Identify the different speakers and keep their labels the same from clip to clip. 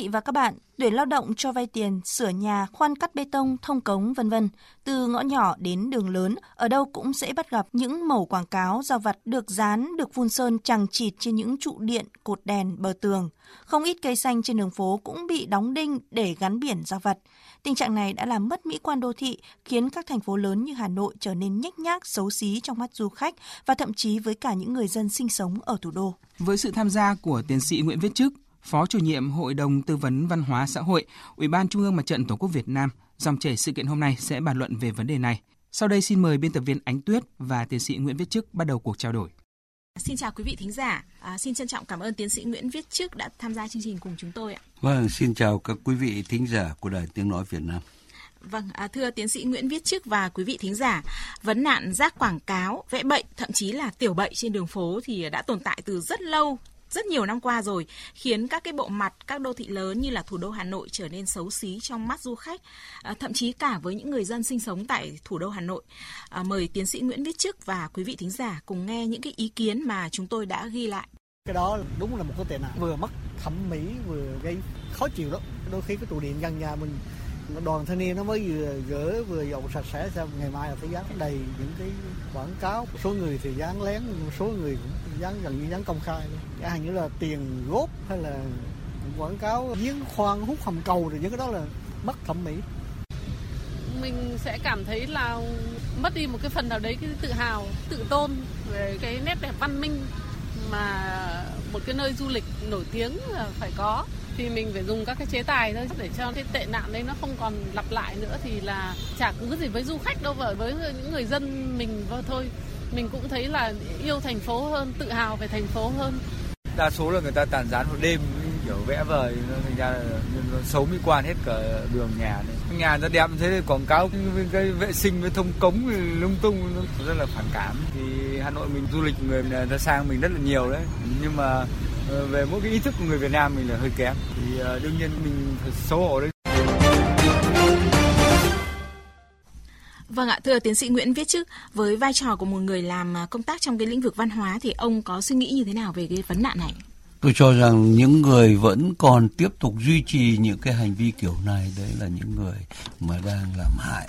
Speaker 1: Vị và các bạn, tuyển lao động cho vay tiền, sửa nhà, khoan cắt bê tông, thông cống vân vân, từ ngõ nhỏ đến đường lớn, ở đâu cũng sẽ bắt gặp những mẩu quảng cáo giao vặt được dán, được phun sơn chằng chịt trên những trụ điện, cột đèn, bờ tường. Không ít cây xanh trên đường phố cũng bị đóng đinh để gắn biển giao vặt. Tình trạng này đã làm mất mỹ quan đô thị, khiến các thành phố lớn như Hà Nội trở nên nhếch nhác, xấu xí trong mắt du khách và thậm chí với cả những người dân sinh sống ở thủ đô.
Speaker 2: Với sự tham gia của tiến sĩ Nguyễn Viết Chức, Phó chủ nhiệm Hội đồng Tư vấn Văn hóa Xã hội, Ủy ban Trung ương Mặt trận Tổ quốc Việt Nam, dòng chảy sự kiện hôm nay sẽ bàn luận về vấn đề này. Sau đây xin mời biên tập viên Ánh Tuyết và tiến sĩ Nguyễn Viết Chức bắt đầu cuộc trao đổi.
Speaker 3: Xin chào quý vị thính giả. À, xin trân trọng cảm ơn tiến sĩ Nguyễn Viết Chức đã tham gia chương trình cùng chúng tôi ạ.
Speaker 4: Vâng, xin chào các quý vị thính giả của Đài Tiếng Nói Việt Nam.
Speaker 3: Vâng, à, thưa tiến sĩ Nguyễn Viết Chức và quý vị thính giả, vấn nạn rác quảng cáo, vẽ bệnh, thậm chí là tiểu bậy trên đường phố thì đã tồn tại từ rất lâu rất nhiều năm qua rồi khiến các cái bộ mặt các đô thị lớn như là thủ đô Hà Nội trở nên xấu xí trong mắt du khách à, thậm chí cả với những người dân sinh sống tại thủ đô Hà Nội. À, mời tiến sĩ Nguyễn Viết Chức và quý vị thính giả cùng nghe những cái ý kiến mà chúng tôi đã ghi lại.
Speaker 5: Cái đó đúng là một cái tệ nạn vừa mất thẩm mỹ vừa gây khó chịu đó. Đôi khi cái trụ điện gần nhà mình đoàn thanh niên nó mới vừa gỡ vừa dọn sạch sẽ xong ngày mai là phải dán đầy những cái quảng cáo số người thì dán lén số người cũng dán, gần như dán công khai cái hàng như là tiền góp hay là quảng cáo giếng khoan, hút hầm cầu thì những cái đó là mất thẩm mỹ.
Speaker 6: Mình sẽ cảm thấy là mất đi một cái phần nào đấy, cái tự hào, tự tôn về cái nét đẹp văn minh mà một cái nơi du lịch nổi tiếng là phải có. Thì mình phải dùng các cái chế tài thôi, để cho cái tệ nạn đấy nó không còn lặp lại nữa thì là chả có gì với du khách đâu, vợ, với những người dân mình thôi mình cũng thấy là yêu thành phố hơn, tự hào về thành phố hơn.
Speaker 7: Đa số là người ta tàn dán một đêm, kiểu vẽ vời thành ra là nó xấu mỹ quan hết cả đường nhà này. Nhà nó đẹp thế thì quảng cáo cái vệ sinh với thông cống lung tung, nó rất là phản cảm. Thì hà nội mình du lịch người ta sang mình rất là nhiều đấy. Nhưng mà ờ, về mỗi cái ý thức của người Việt Nam mình là hơi kém. Thì ờ, đương nhiên mình phải xấu hổ đấy.
Speaker 3: Vâng ạ, thưa tiến sĩ Nguyễn Viết Chức, với vai trò của một người làm à, công tác trong cái lĩnh vực văn hóa thì ông có suy nghĩ như thế nào về cái vấn nạn này?
Speaker 4: Tôi cho rằng những người vẫn còn tiếp tục duy trì những cái hành vi kiểu này đấy là những người mà đang làm hại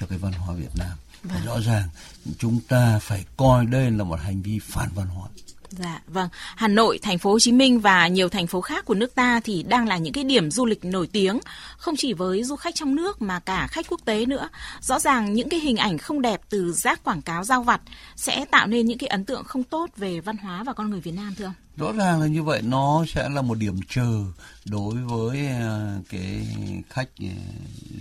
Speaker 4: cho cái văn hóa Việt Nam. Vâng. Rõ ràng chúng ta phải coi đây là một hành vi phản văn hóa.
Speaker 3: Dạ, vâng. Hà Nội, thành phố Hồ Chí Minh và nhiều thành phố khác của nước ta thì đang là những cái điểm du lịch nổi tiếng, không chỉ với du khách trong nước mà cả khách quốc tế nữa. Rõ ràng những cái hình ảnh không đẹp từ rác quảng cáo giao vặt sẽ tạo nên những cái ấn tượng không tốt về văn hóa và con người Việt Nam thưa ông
Speaker 4: rõ ràng là như vậy, nó sẽ là một điểm trừ đối với à, cái khách à,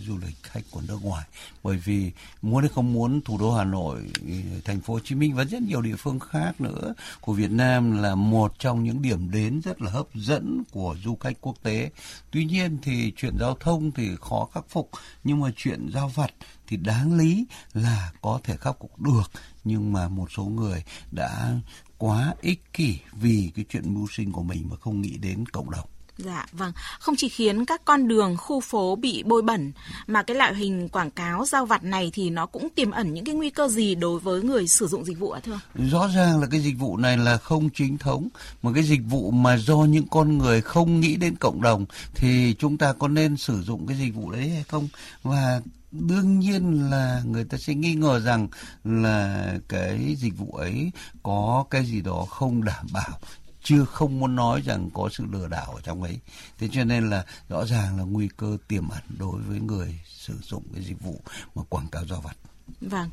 Speaker 4: du lịch, khách của nước ngoài. Bởi vì muốn hay không muốn, thủ đô Hà Nội ừ, thành phố Hồ Chí Minh và rất nhiều địa phương khác nữa của Việt Nam là một trong những điểm đến rất là hấp dẫn của du khách quốc tế. Tuy nhiên thì chuyện giao thông thì khó khắc phục, nhưng mà chuyện giao vặt thì đáng lý là có thể khắc phục được. Nhưng mà một số người đã quá ích kỷ vì cái chuyện mưu sinh của mình mà không nghĩ đến cộng đồng.
Speaker 3: Dạ, vâng. Không chỉ khiến các con đường, khu phố bị bôi bẩn, mà cái loại hình quảng cáo giao vặt này thì nó cũng tiềm ẩn những cái nguy cơ gì đối với người sử dụng dịch vụ ạ thưa?
Speaker 4: Rõ ràng là cái dịch vụ này là không chính thống, một cái dịch vụ mà do những con người không nghĩ đến cộng đồng thì chúng ta có nên sử dụng cái dịch vụ đấy hay không? Và đương nhiên là người ta sẽ nghi ngờ rằng là cái dịch vụ ấy có cái gì đó không đảm bảo chưa không muốn nói rằng có sự lừa đảo ở trong ấy. Thế cho nên là rõ ràng là nguy cơ tiềm ẩn đối với người sử dụng cái dịch vụ mà quảng cáo giao vặt.
Speaker 3: Vâng,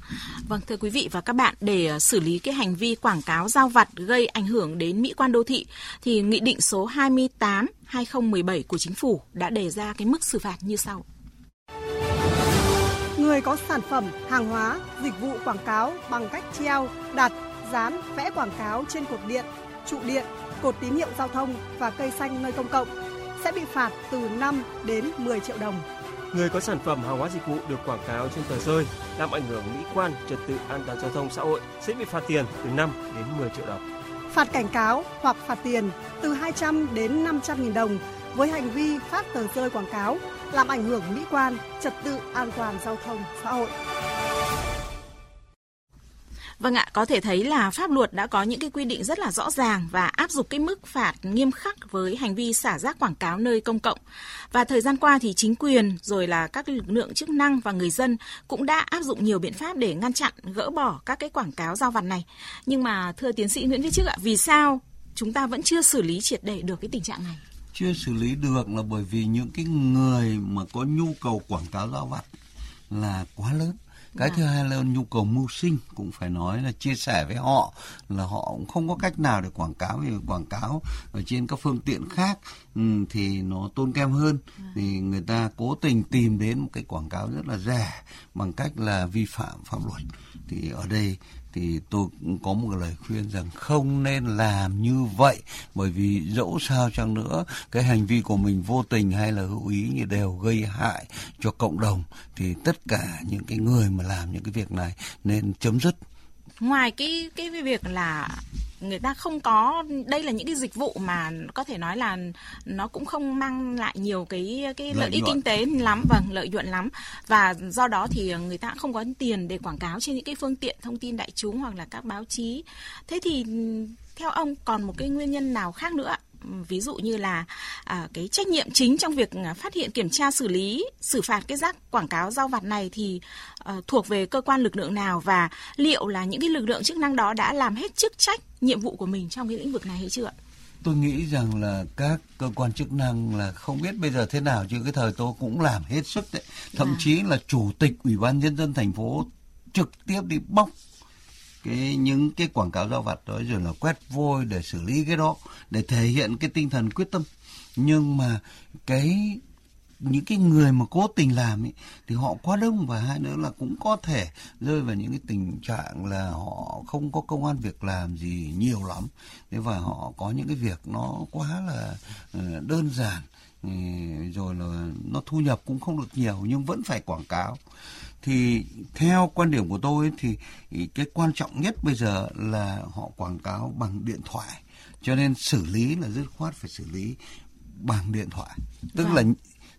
Speaker 3: vâng thưa quý vị và các bạn, để ờ, xử lý cái hành vi quảng cáo giao vặt gây ảnh hưởng đến mỹ quan đô thị, thì Nghị định số 28 2017 của Chính phủ đã đề ra cái mức xử phạt như sau
Speaker 8: người có sản phẩm, hàng hóa, dịch vụ quảng cáo bằng cách treo, đặt, dán, vẽ quảng cáo trên cột điện, trụ điện, cột tín hiệu giao thông và cây xanh nơi công cộng sẽ bị phạt từ 5 đến 10 triệu đồng.
Speaker 9: Người có sản phẩm hàng hóa dịch vụ được quảng cáo trên tờ rơi làm ảnh hưởng mỹ quan, trật tự an toàn giao thông xã hội sẽ bị phạt tiền từ 5 đến 10 triệu đồng.
Speaker 8: Phạt cảnh cáo hoặc phạt tiền từ 200 đến 500 nghìn đồng với hành vi phát tờ rơi quảng cáo làm ảnh hưởng mỹ quan, trật tự an toàn giao thông xã hội.
Speaker 3: Vâng ạ, có thể thấy là pháp luật đã có những cái quy định rất là rõ ràng và áp dụng cái mức phạt nghiêm khắc với hành vi xả rác quảng cáo nơi công cộng. Và thời gian qua thì chính quyền rồi là các lực lượng chức năng và người dân cũng đã áp dụng nhiều biện pháp để ngăn chặn, gỡ bỏ các cái quảng cáo giao vặt này. Nhưng mà thưa tiến sĩ Nguyễn Viết Trước ạ, vì sao chúng ta vẫn chưa xử lý triệt để được cái tình trạng này?
Speaker 4: Chưa xử lý được là bởi vì những cái người mà có nhu cầu quảng cáo giao vặt là quá lớn. Cái thứ hai là nhu cầu mưu sinh cũng phải nói là chia sẻ với họ là họ cũng không có cách nào để quảng cáo vì quảng cáo ở trên các phương tiện khác ừ, thì nó tốn kém hơn. Thì người ta cố tình tìm đến một cái quảng cáo rất là rẻ bằng cách là vi phạm pháp luật. Thì ở đây thì tôi cũng có một lời khuyên rằng không nên làm như vậy, bởi vì dẫu sao chăng nữa, cái hành vi của mình vô tình hay là hữu ý thì đều gây hại cho cộng đồng. Thì tất cả những cái người mà làm những cái việc này nên chấm dứt.
Speaker 3: Ngoài cái cái việc là người ta không có đây là những cái dịch vụ mà có thể nói là nó cũng không mang lại nhiều cái cái lợi, lợi ích kinh tế lắm vâng lợi nhuận lắm. Và do đó thì người ta không có tiền để quảng cáo trên những cái phương tiện thông tin đại chúng hoặc là các báo chí. Thế thì theo ông còn một cái nguyên nhân nào khác nữa ví dụ như là à, cái trách nhiệm chính trong việc à, phát hiện kiểm tra xử lý xử phạt cái rác quảng cáo giao vặt này thì à, thuộc về cơ quan lực lượng nào và liệu là những cái lực lượng chức năng đó đã làm hết chức trách nhiệm vụ của mình trong cái lĩnh vực này hay chưa ạ?
Speaker 4: tôi nghĩ rằng là các cơ quan chức năng là không biết bây giờ thế nào chứ cái thời tôi cũng làm hết sức đấy thậm à. chí là chủ tịch ủy ban nhân dân thành phố trực tiếp đi bóc cái những cái quảng cáo giao vặt đó rồi là quét vôi để xử lý cái đó để thể hiện cái tinh thần quyết tâm. Nhưng mà cái những cái người mà cố tình làm ấy, thì họ quá đông và hai nữa là cũng có thể rơi vào những cái tình trạng là họ không có công an việc làm gì nhiều lắm. Thế và họ có những cái việc nó quá là ờ, đơn giản ừ, rồi là nó thu nhập cũng không được nhiều nhưng vẫn phải quảng cáo thì theo quan điểm của tôi thì cái quan trọng nhất bây giờ là họ quảng cáo bằng điện thoại cho nên xử lý là dứt khoát phải xử lý bằng điện thoại tức vâng. là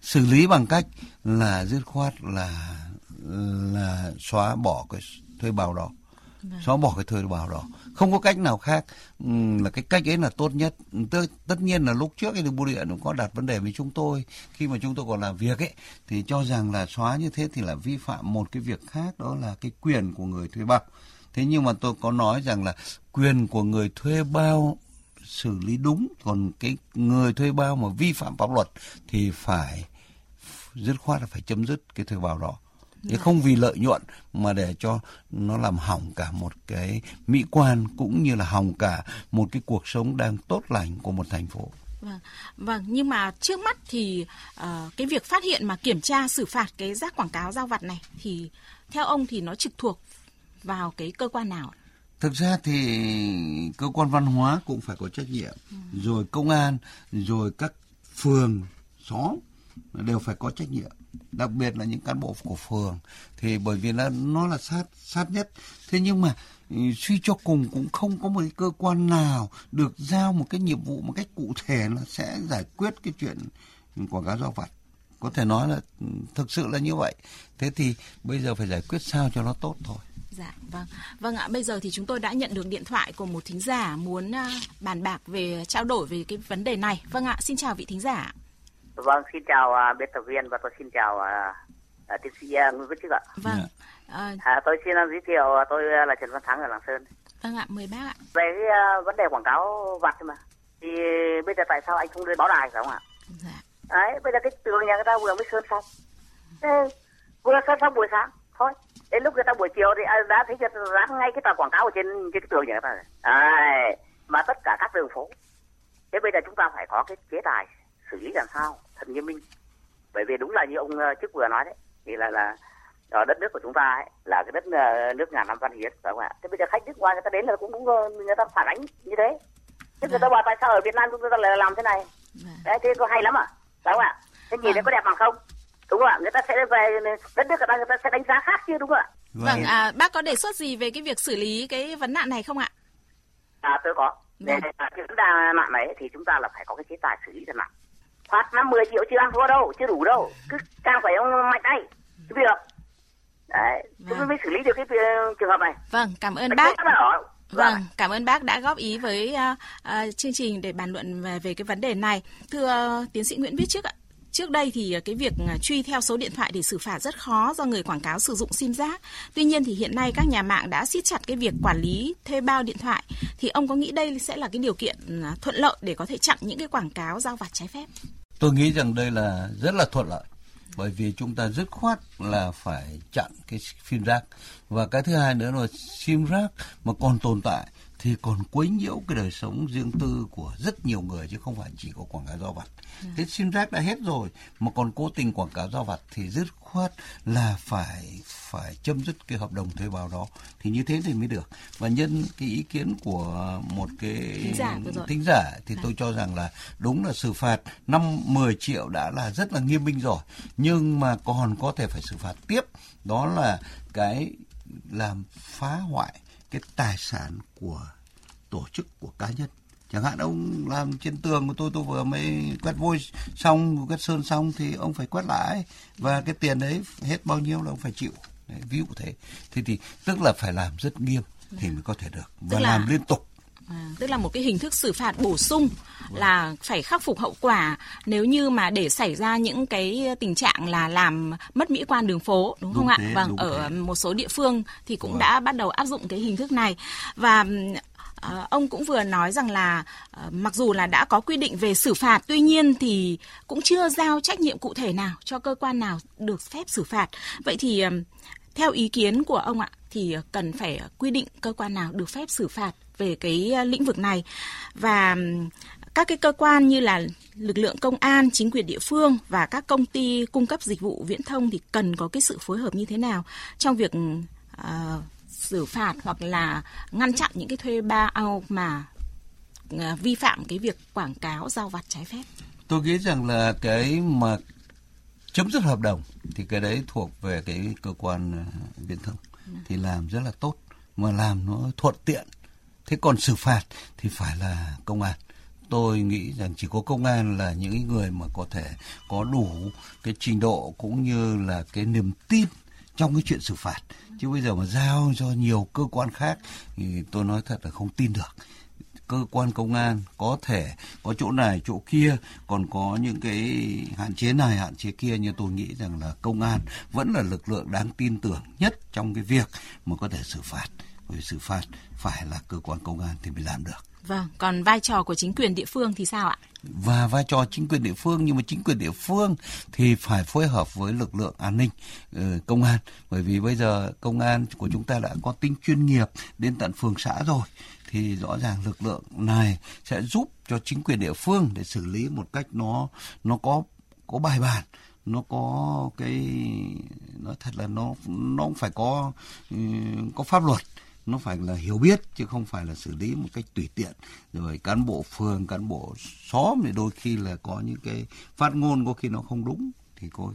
Speaker 4: xử lý bằng cách là dứt khoát là là xóa bỏ cái thuê bao đó. Vâng. xóa bỏ cái thuê bao đó. Không có cách nào khác. Ừ, là cái cách ấy là tốt nhất. Tất, tất nhiên là lúc trước thì bưu điện cũng có đặt vấn đề với chúng tôi. Khi mà chúng tôi còn làm việc ấy thì cho rằng là xóa như thế thì là vi phạm một cái việc khác đó là cái quyền của người thuê bao. Thế nhưng mà tôi có nói rằng là quyền của người thuê bao xử lý đúng còn cái người thuê bao mà vi phạm pháp luật thì phải dứt khoát là phải chấm dứt cái thuê bao đó chứ không vì lợi nhuận mà để cho nó làm hỏng cả một cái mỹ quan cũng như là hỏng cả một cái cuộc sống đang tốt lành của một thành phố.
Speaker 3: Vâng, vâng nhưng mà trước mắt thì uh, cái việc phát hiện mà kiểm tra xử phạt cái rác quảng cáo giao vặt này thì theo ông thì nó trực thuộc vào cái cơ quan nào?
Speaker 4: Thực ra thì cơ quan văn hóa cũng phải có trách nhiệm, ừ. rồi công an, rồi các phường, xóm đều phải có trách nhiệm đặc biệt là những cán bộ của phường thì bởi vì là nó là sát sát nhất thế nhưng mà ừ, suy cho cùng cũng không có một cái cơ quan nào được giao một cái nhiệm vụ một cách cụ thể là sẽ giải quyết cái chuyện quảng cáo giao vặt có thể nói là ừ, thực sự là như vậy thế thì bây giờ phải giải quyết sao cho nó tốt thôi
Speaker 3: Dạ, vâng. Vâng ạ, bây giờ thì chúng tôi đã nhận được điện thoại của một thính giả muốn à, bàn bạc về trao đổi về cái vấn đề này. Vâng ạ, xin chào vị thính giả.
Speaker 10: Vâng, xin chào uh, biên tập viên và tôi xin chào uh, uh, tiến sĩ uh, Nguyễn Viết Chức ạ.
Speaker 3: Vâng. Yeah.
Speaker 10: À, à, tôi xin uh, giới thiệu tôi là Trần Văn Thắng ở Lạng Sơn.
Speaker 3: Vâng ạ, mời bác ạ.
Speaker 10: Về cái uh, vấn đề quảng cáo vặt mà thì bây giờ tại sao anh không lên báo đài phải không ạ? Dạ. Đấy, bây giờ cái tường nhà người ta vừa mới sơn xong. Thế, vừa sơn xong buổi sáng thôi đến lúc người ta buổi chiều thì đã thấy dán ngay cái tờ quảng cáo ở trên trên cái tường nhà người ta rồi. Đấy, mà tất cả các đường phố. Thế bây giờ chúng ta phải có cái chế tài xử lý làm sao thật nghiêm minh. Bởi vì đúng là như ông ờ, chức vừa nói đấy thì là là ở đất nước của chúng ta ấy, là cái đất ờ, nước ngàn năm văn hiến phải không ạ? Thế bây giờ khách nước ngoài người ta đến là cũng cũng ờ, người ta phản ánh như thế. Thế người ta vâng. bảo tại sao ở Việt Nam chúng ta lại làm thế này? Vâng. đấy thế có hay lắm à phải không ạ? Thế nhìn thấy vâng. có đẹp bằng không? Đúng không ạ? Người ta sẽ về đất nước người ta người ta sẽ đánh giá khác chứ đúng không ạ?
Speaker 3: Vâng à, bác có đề xuất gì về cái việc xử lý cái vấn nạn này không ạ?
Speaker 10: À tôi có. Để vâng. cái vấn nạn này thì chúng ta là phải có cái chế tài xử lý thật nặng phạt năm 10 triệu chưa ăn thua đâu chưa đủ đâu cứ càng phải ông mạnh tay cái việc đấy vâng. mới xử lý được cái trường hợp này
Speaker 3: vâng cảm ơn bác vâng, vâng, cảm ơn bác đã góp ý với uh, uh, chương trình để bàn luận về, về cái vấn đề này. Thưa uh, tiến sĩ Nguyễn Viết Trước ạ, Trước đây thì cái việc truy theo số điện thoại để xử phạt rất khó do người quảng cáo sử dụng sim giác. Tuy nhiên thì hiện nay các nhà mạng đã siết chặt cái việc quản lý thuê bao điện thoại. Thì ông có nghĩ đây sẽ là cái điều kiện thuận lợi để có thể chặn những cái quảng cáo giao vặt trái phép?
Speaker 4: Tôi nghĩ rằng đây là rất là thuận lợi, bởi vì chúng ta dứt khoát là phải chặn cái sim rác. Và cái thứ hai nữa là sim rác mà còn tồn tại thì còn quấy nhiễu cái đời sống riêng tư của rất nhiều người chứ không phải chỉ có quảng cáo giao vặt. Ừ. Thế sim rác đã hết rồi mà còn cố tình quảng cáo giao vặt thì dứt khoát là phải phải chấm dứt cái hợp đồng thuê bao đó thì như thế thì mới được. Và nhân cái ý kiến của một cái
Speaker 3: thính giả,
Speaker 4: thính giả thì à. tôi cho rằng là đúng là xử phạt 5 10 triệu đã là rất là nghiêm minh rồi nhưng mà còn có thể phải xử phạt tiếp đó là cái làm phá hoại cái tài sản của tổ chức của cá nhân. Chẳng hạn ông làm trên tường của tôi tôi vừa mới quét vôi xong quét sơn xong thì ông phải quét lại. Và cái tiền đấy hết bao nhiêu là ông phải chịu. Đấy, ví dụ thế. Thì thì tức là phải làm rất nghiêm thì mới có thể được. Và làm liên tục
Speaker 3: À, tức là một cái hình thức xử phạt bổ sung là phải khắc phục hậu quả nếu như mà để xảy ra những cái tình trạng là làm mất mỹ quan đường phố đúng, đúng không thế, ạ? Vâng, ở thế. một số địa phương thì cũng vâng. đã bắt đầu áp dụng cái hình thức này và À, ông cũng vừa nói rằng là à, mặc dù là đã có quy định về xử phạt, tuy nhiên thì cũng chưa giao trách nhiệm cụ thể nào cho cơ quan nào được phép xử phạt. Vậy thì theo ý kiến của ông ạ, thì cần phải quy định cơ quan nào được phép xử phạt về cái à, lĩnh vực này. Và các cái cơ quan như là lực lượng công an, chính quyền địa phương và các công ty cung cấp dịch vụ viễn thông thì cần có cái sự phối hợp như thế nào trong việc uh, xử phạt hoặc là ngăn chặn những cái thuê bao mà uh, vi phạm cái việc quảng cáo giao vặt trái phép.
Speaker 4: Tôi nghĩ rằng là cái mà chấm dứt hợp đồng thì cái đấy thuộc về cái cơ quan viễn thông. Thì làm rất là tốt mà làm nó thuận tiện thế còn xử phạt thì phải là công an. Tôi nghĩ rằng chỉ có công an là những người mà có thể có đủ cái trình độ cũng như là cái niềm tin trong cái chuyện xử phạt. Chứ bây giờ mà giao cho nhiều cơ quan khác thì tôi nói thật là không tin được. Cơ quan công an có thể có chỗ này, chỗ kia, còn có những cái hạn chế này, hạn chế kia. Nhưng tôi nghĩ rằng là công an vẫn là lực lượng đáng tin tưởng nhất trong cái việc mà có thể xử phạt bởi xử phạt phải là cơ quan công an thì mới làm được.
Speaker 3: Vâng, còn vai trò của chính quyền địa phương thì sao ạ?
Speaker 4: Và vai trò chính quyền địa phương nhưng mà chính quyền địa phương thì phải phối hợp với lực lượng an ninh, ờ, công an. Bởi vì bây giờ công an của chúng ta đã có tính chuyên nghiệp đến tận phường xã rồi thì rõ ràng lực lượng này sẽ giúp cho chính quyền địa phương để xử lý một cách nó nó có có bài bản nó có cái nó thật là nó nó cũng phải có ừ, có pháp luật nó phải là hiểu biết chứ không phải là xử lý một cách tùy tiện. Rồi cán bộ phường cán bộ xóm thì đôi khi là có những cái phát ngôn có khi nó không đúng thì có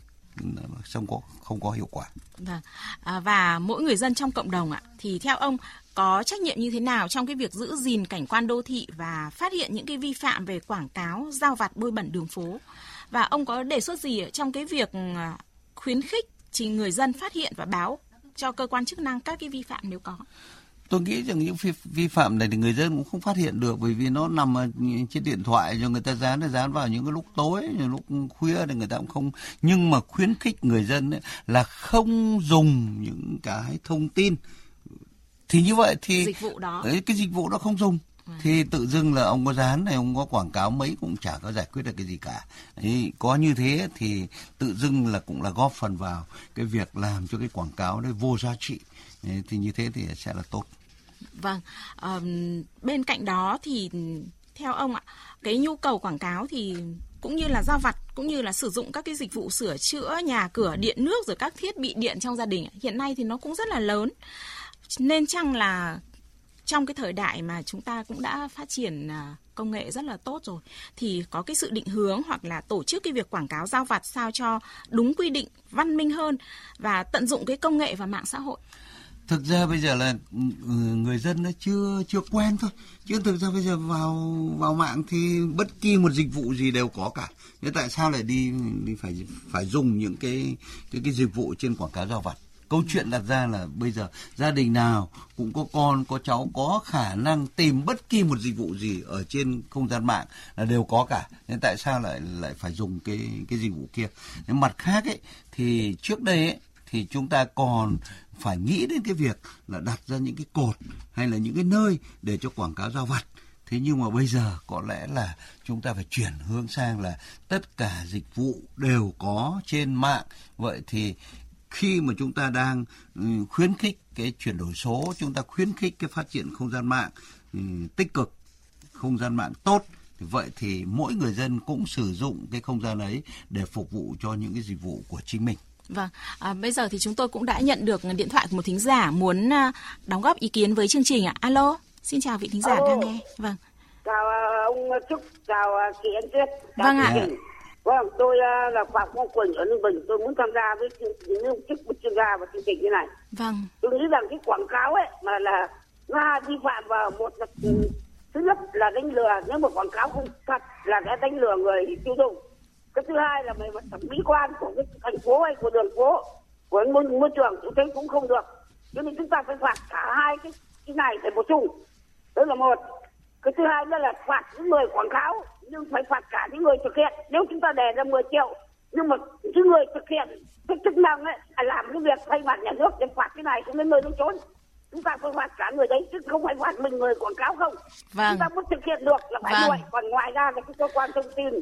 Speaker 4: không có không có hiệu quả.
Speaker 3: và, À, và mỗi người dân trong cộng đồng ạ thì theo ông có trách nhiệm như thế nào trong cái việc giữ gìn cảnh quan đô thị và phát hiện những cái vi phạm về quảng cáo giao vặt bôi bẩn đường phố? Và ông có đề xuất gì trong cái việc à, khuyến khích chỉ người dân phát hiện và báo cho cơ quan chức năng các cái vi phạm nếu có?
Speaker 4: Tôi nghĩ rằng những vi, vi phạm này thì người dân cũng không phát hiện được bởi vì nó nằm trên điện thoại cho người ta dán nó dán vào những cái lúc tối lúc khuya thì người ta cũng không. Nhưng mà khuyến khích người dân ấy là không dùng những cái thông tin. Thì như vậy thì
Speaker 3: dịch vụ đó.
Speaker 4: ấy, cái dịch vụ đó không dùng. Ừ. thì tự dưng là ông có dán này ông có quảng cáo mấy cũng chả có giải quyết được cái gì cả. Ấy, có như thế thì tự dưng là cũng là góp phần vào cái việc làm cho cái quảng cáo đấy vô giá trị thì như thế thì sẽ là tốt.
Speaker 3: Vâng, à, bên cạnh đó thì theo ông ạ, cái nhu cầu quảng cáo thì cũng như là giao vặt cũng như là sử dụng các cái dịch vụ sửa chữa nhà cửa điện nước rồi các thiết bị điện trong gia đình hiện nay thì nó cũng rất là lớn nên chăng là trong cái thời đại mà chúng ta cũng đã phát triển à, công nghệ rất là tốt rồi thì có cái sự định hướng hoặc là tổ chức cái việc quảng cáo giao vặt sao cho đúng quy định văn minh hơn và tận dụng cái công nghệ và mạng xã hội
Speaker 4: thực ra bây giờ là ừ, người dân nó chưa chưa quen thôi. Chứ thực ra bây giờ vào vào mạng thì bất kỳ một dịch vụ gì đều có cả. Thế tại sao lại đi đi phải phải dùng những cái cái cái dịch vụ trên quảng cáo giao vặt? Câu chuyện đặt ra là bây giờ gia đình nào cũng có con có cháu có khả năng tìm bất kỳ một dịch vụ gì ở trên không gian mạng là đều có cả. Nên tại sao lại lại phải dùng cái cái dịch vụ kia? Nên mặt khác ấy thì trước đây ấy, thì chúng ta còn phải nghĩ đến cái việc là đặt ra những cái cột hay là những cái nơi để cho quảng cáo giao vặt. Thế nhưng mà bây giờ có lẽ là chúng ta phải chuyển hướng sang là tất cả dịch vụ đều có trên mạng. Vậy thì khi mà chúng ta đang ừ, khuyến khích cái chuyển đổi số, chúng ta khuyến khích cái phát triển không gian mạng ừ, tích cực, không gian mạng tốt vậy thì mỗi người dân cũng sử dụng cái không gian ấy để phục vụ cho những cái dịch vụ của chính mình.
Speaker 3: Vâng, à, bây giờ thì chúng tôi cũng đã nhận được điện thoại của một thính giả muốn à, đóng góp ý kiến với chương trình ạ. Alo, xin chào vị thính giả Alo. đang nghe. Vâng.
Speaker 11: Chào à, ông Trúc, chào chị Anh Tuyết.
Speaker 3: Vâng ạ.
Speaker 11: Vâng, tôi uh, là Phạm Quang Quỳnh ở Ninh Bình. Tôi muốn tham gia với những chức chuyên gia và chương trình như này.
Speaker 3: Vâng.
Speaker 11: Tôi nghĩ rằng cái quảng cáo ấy mà là Nga vi phạm vào một là, thứ nhất là đánh lừa. Nếu mà quảng cáo không thật là sẽ đánh lừa người tiêu dùng. Cái thứ hai là về mặt thẩm mỹ quan của cái thành phố hay của đường phố của môi, môi trường tôi thấy cũng không được. Cho nên chúng ta phải phạt cả hai cái cái này phải bổ sung. Đó là một. Cái thứ hai nữa là phạt những người quảng cáo nhưng phải phạt cả những người thực hiện nếu chúng ta đề ra 10 triệu nhưng mà những người thực hiện cái chức năng ấy là làm cái việc thay mặt nhà nước để phạt cái này cũng đến nơi đến chốn chúng ta phải phạt cả người đấy chứ không phải phạt mình người quảng cáo không vâng. chúng ta muốn thực hiện được là phải vâng. còn ngoài ra là cái cơ quan thông tin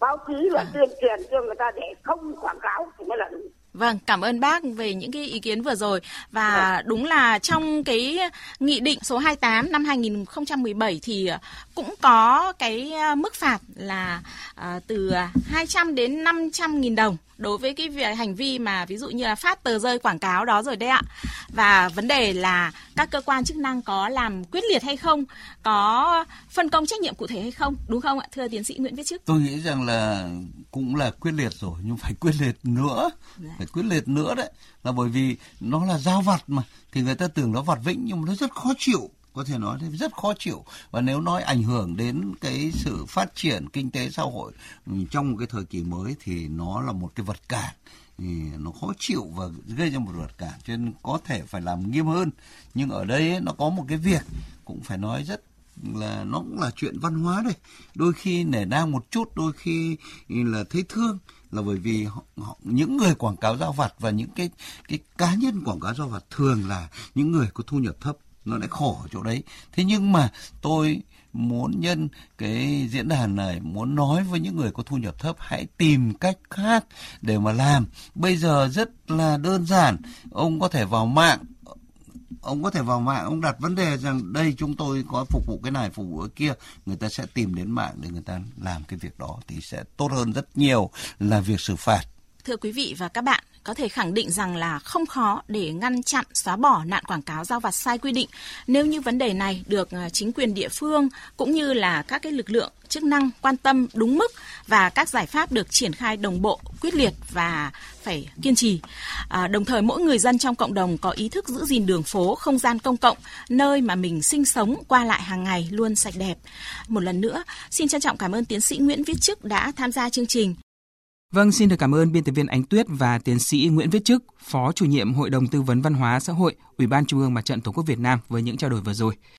Speaker 11: báo chí và vâng. tuyên truyền cho người ta để không quảng cáo thì mới là đúng
Speaker 3: Vâng, cảm ơn bác về những cái ý kiến vừa rồi và vâng. đúng là trong cái nghị định số 28 năm 2017 thì cũng có cái mức phạt là uh, từ 200 đến 500 nghìn đồng đối với cái việc hành vi mà ví dụ như là phát tờ rơi quảng cáo đó rồi đấy ạ. Và vấn đề là các cơ quan chức năng có làm quyết liệt hay không, có phân công trách nhiệm cụ thể hay không, đúng không ạ, thưa tiến sĩ Nguyễn Viết Chức?
Speaker 4: Tôi nghĩ rằng là cũng là quyết liệt rồi nhưng phải quyết liệt nữa, dạ. phải quyết liệt nữa đấy, là bởi vì nó là giao vặt mà thì người ta tưởng nó vặt vĩnh nhưng mà nó rất khó chịu có thể nói rất khó chịu. Và nếu nói ảnh hưởng đến cái sự phát triển kinh tế xã hội ừ, trong một cái thời kỳ mới thì nó là một cái vật cản. Thì nó khó chịu và gây ra một vật cản cho nên có thể phải làm nghiêm hơn. Nhưng ở đây ấy, nó có một cái việc cũng phải nói rất là nó cũng là chuyện văn hóa đây. Đôi khi nể nang một chút đôi khi là thấy thương là bởi vì họ, họ, những người quảng cáo giao vặt và những cái cái cá nhân quảng cáo giao vặt thường là những người có thu nhập thấp nó lại khổ ở chỗ đấy. Thế nhưng mà tôi muốn nhân cái diễn đàn này, muốn nói với những người có thu nhập thấp, hãy tìm cách khác để mà làm. Bây giờ rất là đơn giản. Ông có thể vào mạng. Ông có thể vào mạng, ông đặt vấn đề rằng đây, chúng tôi có phục vụ cái này, phục vụ cái kia. Người ta sẽ tìm đến mạng để người ta làm cái việc đó thì sẽ tốt hơn rất nhiều là việc xử phạt
Speaker 3: thưa quý vị và các bạn có thể khẳng định rằng là không khó để ngăn chặn xóa bỏ nạn quảng cáo giao vặt sai quy định. Nếu như vấn đề này được à, chính quyền địa phương cũng như là các cái lực lượng chức năng quan tâm đúng mức và các giải pháp được triển khai đồng bộ quyết liệt và phải kiên trì. À, đồng thời mỗi người dân trong cộng đồng có ý thức giữ gìn đường phố không gian công cộng nơi mà mình sinh sống qua lại hàng ngày luôn sạch đẹp. Một lần nữa xin trân trọng cảm ơn tiến sĩ Nguyễn Viết Chức đã tham gia chương trình.
Speaker 2: Vâng, xin được cảm ơn biên tập viên Ánh Tuyết và tiến sĩ Nguyễn Viết Chức, Phó chủ nhiệm Hội đồng Tư vấn Văn hóa Xã hội, Ủy ban Trung ương Mặt trận Tổ quốc Việt Nam với những trao đổi vừa rồi.